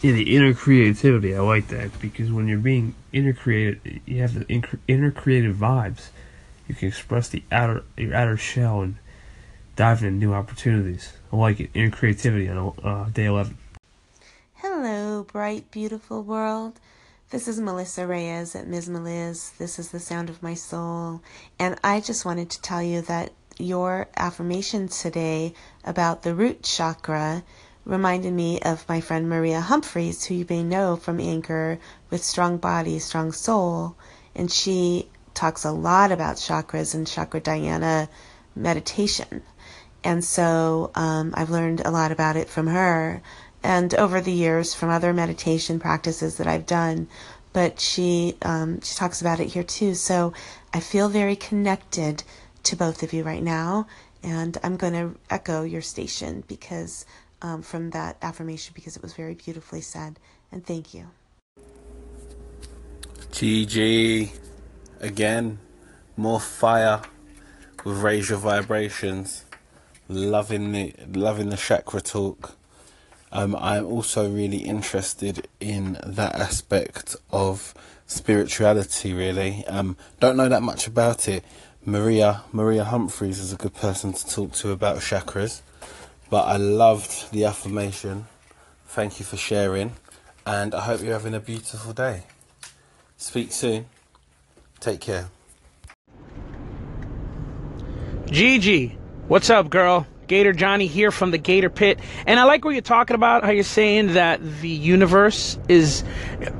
Yeah, the inner creativity. I like that because when you're being inner creative, you have the inner creative vibes. You can express the outer your outer shell and dive into new opportunities. I like it. Inner creativity on uh, day eleven. Hello, bright, beautiful world. This is Melissa Reyes at Ms. Meliz. This is the sound of my soul, and I just wanted to tell you that your affirmation today about the root chakra reminded me of my friend Maria Humphreys, who you may know from Anchor with Strong Body, Strong Soul. And she talks a lot about chakras and chakra dhyana meditation. And so um, I've learned a lot about it from her and over the years from other meditation practices that I've done. But she um, she talks about it here too. So I feel very connected to both of you right now, and I'm going to echo your station because um, from that affirmation because it was very beautifully said. And thank you. GG. Again, more fire with Raise Your Vibrations. Loving the loving the chakra talk. Um, I'm also really interested in that aspect of spirituality. Really, um, don't know that much about it. Maria Maria Humphreys is a good person to talk to about chakras. But I loved the affirmation. Thank you for sharing. And I hope you're having a beautiful day. Speak soon. Take care. Gigi, what's up, girl? Gator Johnny here from the Gator Pit. And I like what you're talking about, how you're saying that the universe is,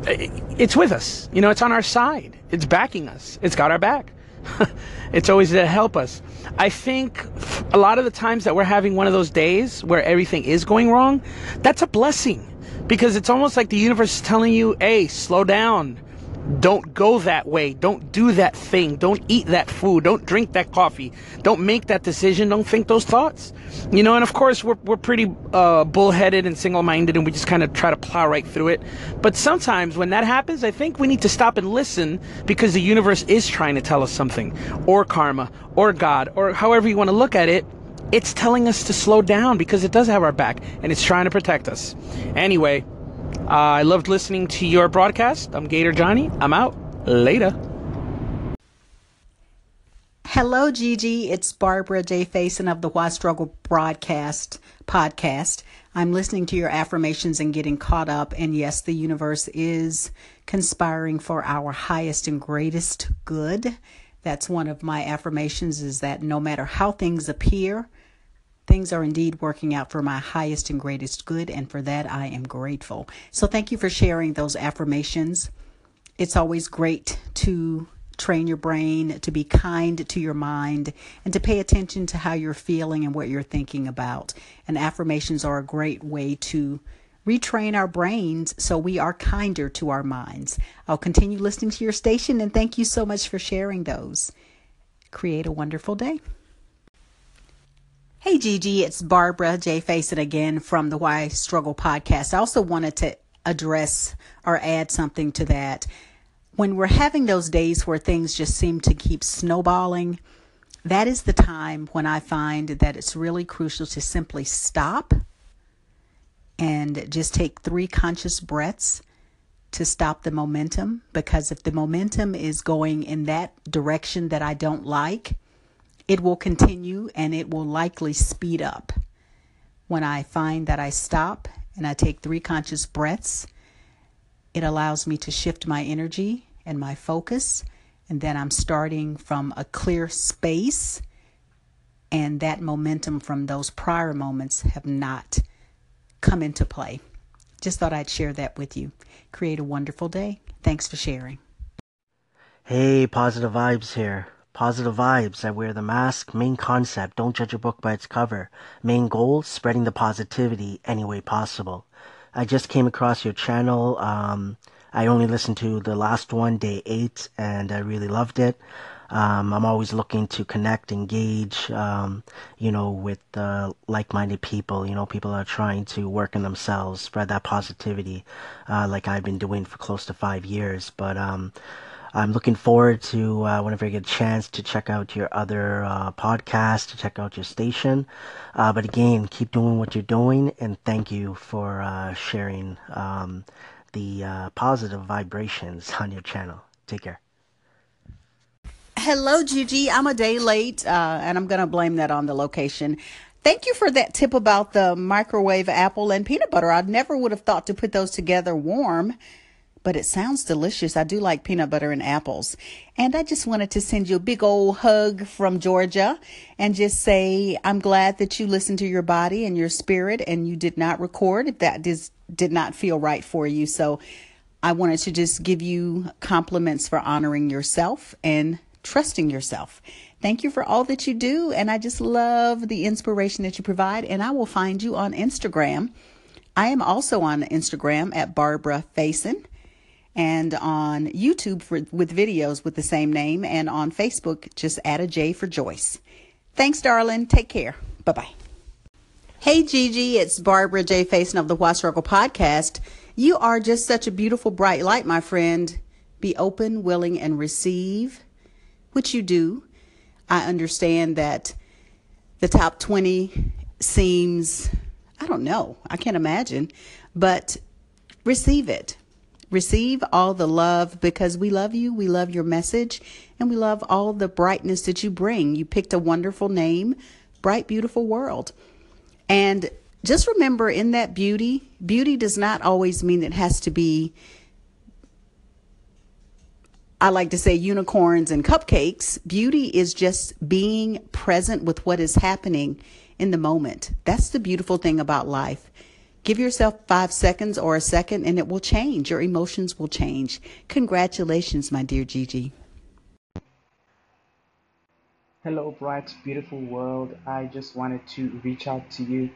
it's with us. You know, it's on our side. It's backing us. It's got our back. it's always to help us. I think a lot of the times that we're having one of those days where everything is going wrong, that's a blessing because it's almost like the universe is telling you, hey, slow down. Don't go that way. Don't do that thing. Don't eat that food. Don't drink that coffee. Don't make that decision. Don't think those thoughts. You know, and of course, we're, we're pretty uh, bullheaded and single minded and we just kind of try to plow right through it. But sometimes when that happens, I think we need to stop and listen because the universe is trying to tell us something, or karma, or God, or however you want to look at it. It's telling us to slow down because it does have our back and it's trying to protect us. Anyway, I loved listening to your broadcast. I'm Gator Johnny. I'm out. Later. Hello, Gigi. It's Barbara J. Faison of the Why Struggle broadcast podcast. I'm listening to your affirmations and getting caught up. And yes, the universe is conspiring for our highest and greatest good. That's one of my affirmations is that no matter how things appear, Things are indeed working out for my highest and greatest good, and for that I am grateful. So, thank you for sharing those affirmations. It's always great to train your brain, to be kind to your mind, and to pay attention to how you're feeling and what you're thinking about. And affirmations are a great way to retrain our brains so we are kinder to our minds. I'll continue listening to your station, and thank you so much for sharing those. Create a wonderful day. Hey Gigi, it's Barbara J. Faison again from the Why Struggle podcast. I also wanted to address or add something to that. When we're having those days where things just seem to keep snowballing, that is the time when I find that it's really crucial to simply stop and just take three conscious breaths to stop the momentum. Because if the momentum is going in that direction that I don't like, it will continue and it will likely speed up. When I find that I stop and I take three conscious breaths, it allows me to shift my energy and my focus. And then I'm starting from a clear space. And that momentum from those prior moments have not come into play. Just thought I'd share that with you. Create a wonderful day. Thanks for sharing. Hey, positive vibes here. Positive vibes. I wear the mask. Main concept. Don't judge a book by its cover. Main goal. Spreading the positivity any way possible. I just came across your channel. Um, I only listened to the last one, day eight, and I really loved it. Um, I'm always looking to connect, engage, um, you know, with uh, like-minded people. You know, people are trying to work on themselves, spread that positivity, uh, like I've been doing for close to five years. But um, I'm looking forward to uh, whenever I get a chance to check out your other uh, podcasts, to check out your station. Uh, but again, keep doing what you're doing, and thank you for uh, sharing um, the uh, positive vibrations on your channel. Take care. Hello, Gigi. I'm a day late, uh, and I'm going to blame that on the location. Thank you for that tip about the microwave apple and peanut butter. I never would have thought to put those together warm but it sounds delicious. I do like peanut butter and apples. And I just wanted to send you a big old hug from Georgia and just say, I'm glad that you listened to your body and your spirit and you did not record if that did, did not feel right for you. So I wanted to just give you compliments for honoring yourself and trusting yourself. Thank you for all that you do. And I just love the inspiration that you provide. And I will find you on Instagram. I am also on Instagram at Barbara Faison and on YouTube for, with videos with the same name, and on Facebook, just add a J for Joyce. Thanks, darling. Take care. Bye bye. Hey, Gigi, it's Barbara J. Faison of the Why Struggle podcast. You are just such a beautiful, bright light, my friend. Be open, willing, and receive, which you do. I understand that the top 20 seems, I don't know, I can't imagine, but receive it Receive all the love because we love you. We love your message and we love all the brightness that you bring. You picked a wonderful name, Bright Beautiful World. And just remember in that beauty, beauty does not always mean it has to be, I like to say unicorns and cupcakes. Beauty is just being present with what is happening in the moment. That's the beautiful thing about life. Give yourself five seconds or a second and it will change. Your emotions will change. Congratulations, my dear Gigi. Hello, bright, beautiful world. I just wanted to reach out to you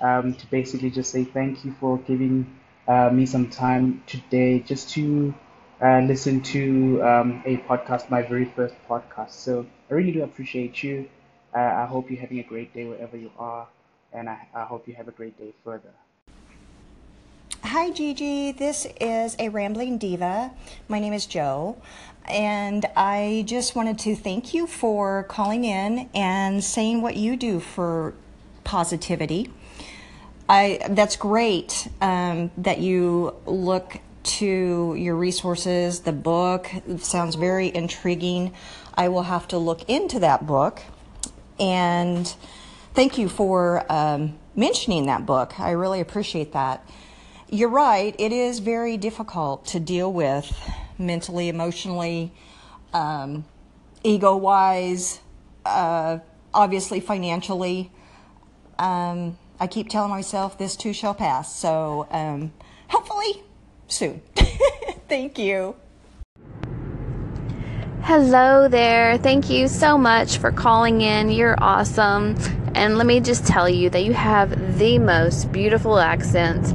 um, to basically just say thank you for giving uh, me some time today just to uh, listen to um, a podcast, my very first podcast. So I really do appreciate you. Uh, I hope you're having a great day wherever you are, and I, I hope you have a great day further. Hi, Gigi. This is a rambling diva. My name is Joe, and I just wanted to thank you for calling in and saying what you do for positivity. I that's great um, that you look to your resources. The book sounds very intriguing. I will have to look into that book, and thank you for um, mentioning that book. I really appreciate that. You're right. It is very difficult to deal with mentally, emotionally, um, ego wise, uh, obviously financially. Um, I keep telling myself this too shall pass. So um, hopefully soon. Thank you. Hello there. Thank you so much for calling in. You're awesome. And let me just tell you that you have the most beautiful accent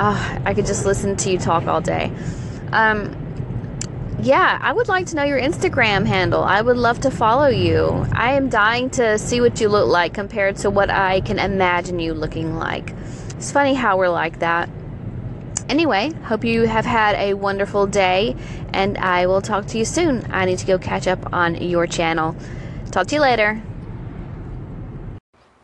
Oh, I could just listen to you talk all day. Um, yeah, I would like to know your Instagram handle. I would love to follow you. I am dying to see what you look like compared to what I can imagine you looking like. It's funny how we're like that. Anyway, hope you have had a wonderful day, and I will talk to you soon. I need to go catch up on your channel. Talk to you later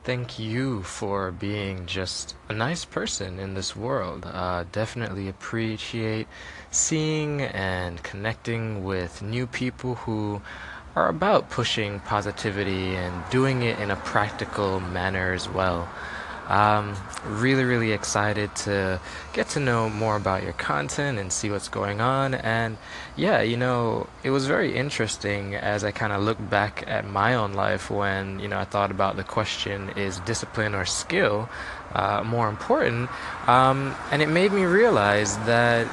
thank you for being just a nice person in this world. Uh, definitely appreciate seeing and connecting with new people who are about pushing positivity and doing it in a practical manner as well. Um, really, really excited to get to know more about your content and see what's going on. And yeah, you know, it was very interesting as I kind of look back at my own life when, you know, I thought about the question is discipline or skill uh, more important? Um, and it made me realize that,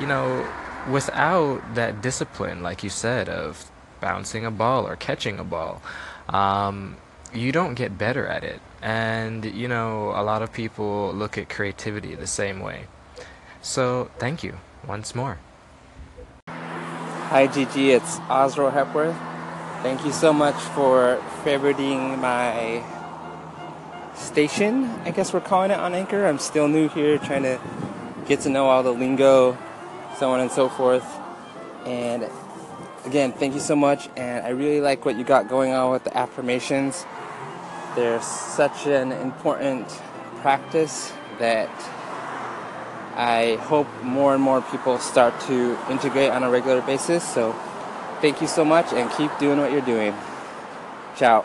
you know, without that discipline, like you said, of bouncing a ball or catching a ball, um, you don't get better at it. And, you know, a lot of people look at creativity the same way. So, thank you once more. Hi, Gigi. It's Osro Hepworth. Thank you so much for favoriting my station, I guess we're calling it on Anchor. I'm still new here, trying to get to know all the lingo, so on and so forth. And again, thank you so much. And I really like what you got going on with the affirmations. They're such an important practice that I hope more and more people start to integrate on a regular basis. So thank you so much and keep doing what you're doing. Ciao.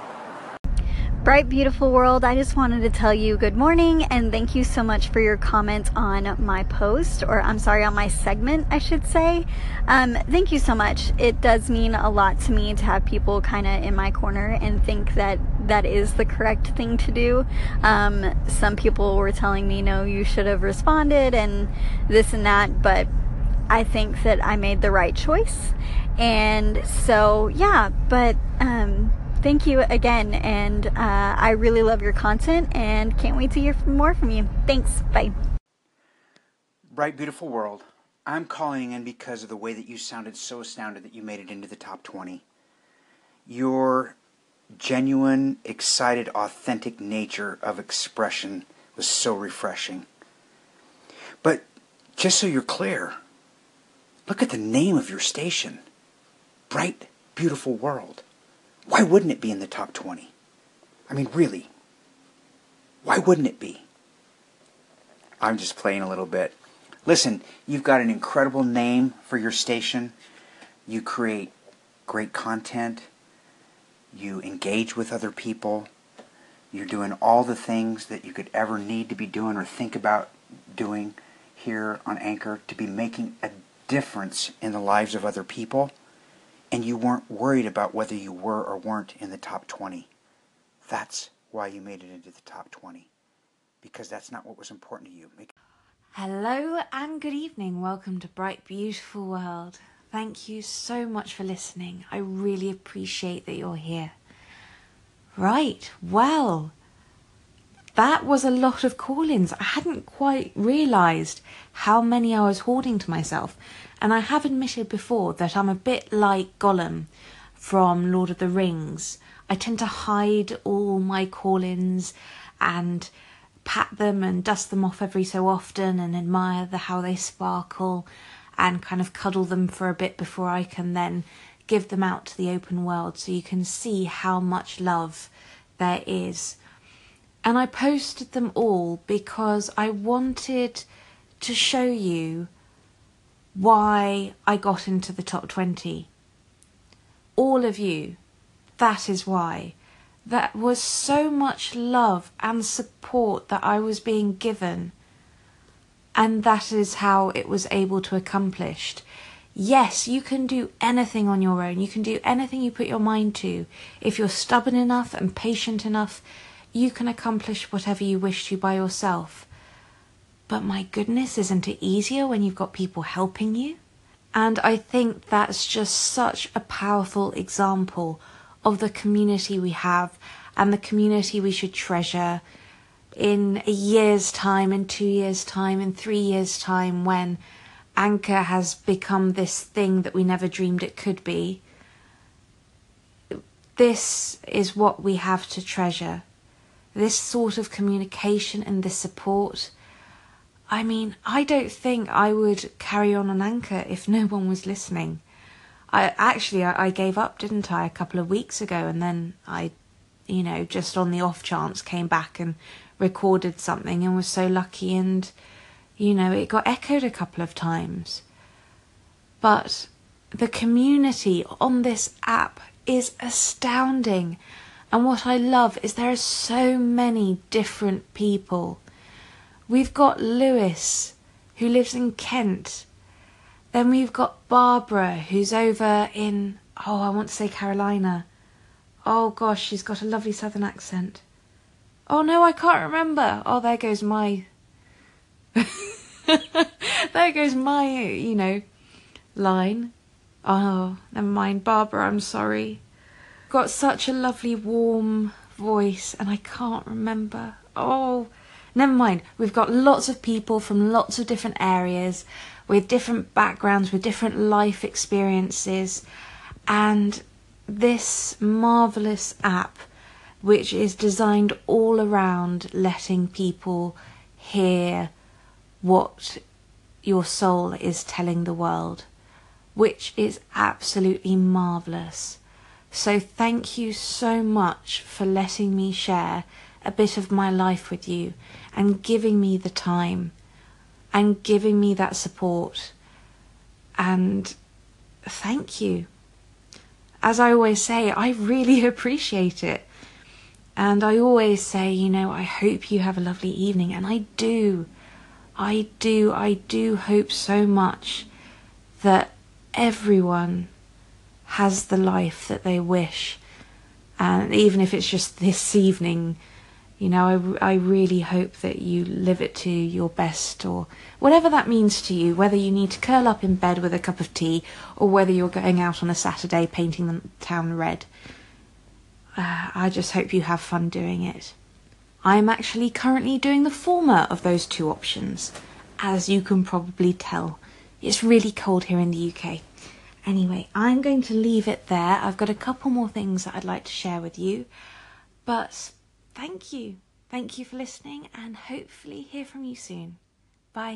Bright, beautiful world, I just wanted to tell you good morning and thank you so much for your comment on my post, or I'm sorry, on my segment, I should say. Um, thank you so much. It does mean a lot to me to have people kind of in my corner and think that that is the correct thing to do. Um, some people were telling me, no, you should have responded and this and that, but I think that I made the right choice. And so, yeah, but, um, thank you again. And uh, I really love your content and can't wait to hear more from you. Thanks. Bye. Bright, beautiful world. I'm calling in because of the way that you sounded so astounded that you made it into the top 20. Your genuine, excited, authentic nature of expression was so refreshing. But just so you're clear, look at the name of your station Bright, Beautiful World. Why wouldn't it be in the top 20? I mean, really, why wouldn't it be? I'm just playing a little bit. Listen, you've got an incredible name for your station. You create great content. You engage with other people. You're doing all the things that you could ever need to be doing or think about doing here on Anchor to be making a difference in the lives of other people and you weren't worried about whether you were or weren't in the top 20. That's why you made it into the top 20. Because that's not what was important to you. Make- Hello and good evening. Welcome to Bright Beautiful World. Thank you so much for listening. I really appreciate that you're here. Right, well, that was a lot of call ins. I hadn't quite realised how many I was hoarding to myself. And I have admitted before that I'm a bit like Gollum from Lord of the Rings. I tend to hide all my call ins and pat them and dust them off every so often and admire the how they sparkle and kind of cuddle them for a bit before I can then give them out to the open world so you can see how much love there is. And I posted them all because I wanted to show you why I got into the top 20. All of you, that is why. That was so much love and support that I was being given. And that is how it was able to accomplished. Yes, you can do anything on your own. You can do anything you put your mind to. If you're stubborn enough and patient enough, you can accomplish whatever you wish to by yourself. But my goodness, isn't it easier when you've got people helping you? And I think that's just such a powerful example of the community we have and the community we should treasure in a year's time, in two years' time, in three years' time, when Anchor has become this thing that we never dreamed it could be. This is what we have to treasure. This sort of communication and this support I mean, I don't think I would carry on an anchor if no one was listening. I actually I, I gave up, didn't I, a couple of weeks ago, and then I, you know, just on the off chance came back and recorded something and was so lucky and you know, it got echoed a couple of times. But the community on this app is astounding. And what I love is there are so many different people We've got Lewis, who lives in Kent. Then we've got Barbara, who's over in, oh, I want to say Carolina. Oh gosh, she's got a lovely southern accent. Oh no, I can't remember. Oh, there goes my. there goes my, you know, line. Oh, never mind. Barbara, I'm sorry. Got such a lovely, warm voice, and I can't remember. Oh, Never mind, we've got lots of people from lots of different areas with different backgrounds, with different life experiences, and this marvelous app, which is designed all around letting people hear what your soul is telling the world. which is absolutely marvellous. So, thank you so much for letting me share a bit of my life with you and giving me the time and giving me that support. And thank you. As I always say, I really appreciate it. And I always say, you know, I hope you have a lovely evening. And I do. I do. I do hope so much that everyone has the life that they wish. And even if it's just this evening, you know, I, I really hope that you live it to your best or whatever that means to you, whether you need to curl up in bed with a cup of tea or whether you're going out on a Saturday painting the town red. Uh, I just hope you have fun doing it. I am actually currently doing the former of those two options, as you can probably tell. It's really cold here in the UK. Anyway, I'm going to leave it there. I've got a couple more things that I'd like to share with you. But thank you. Thank you for listening and hopefully hear from you soon. Bye.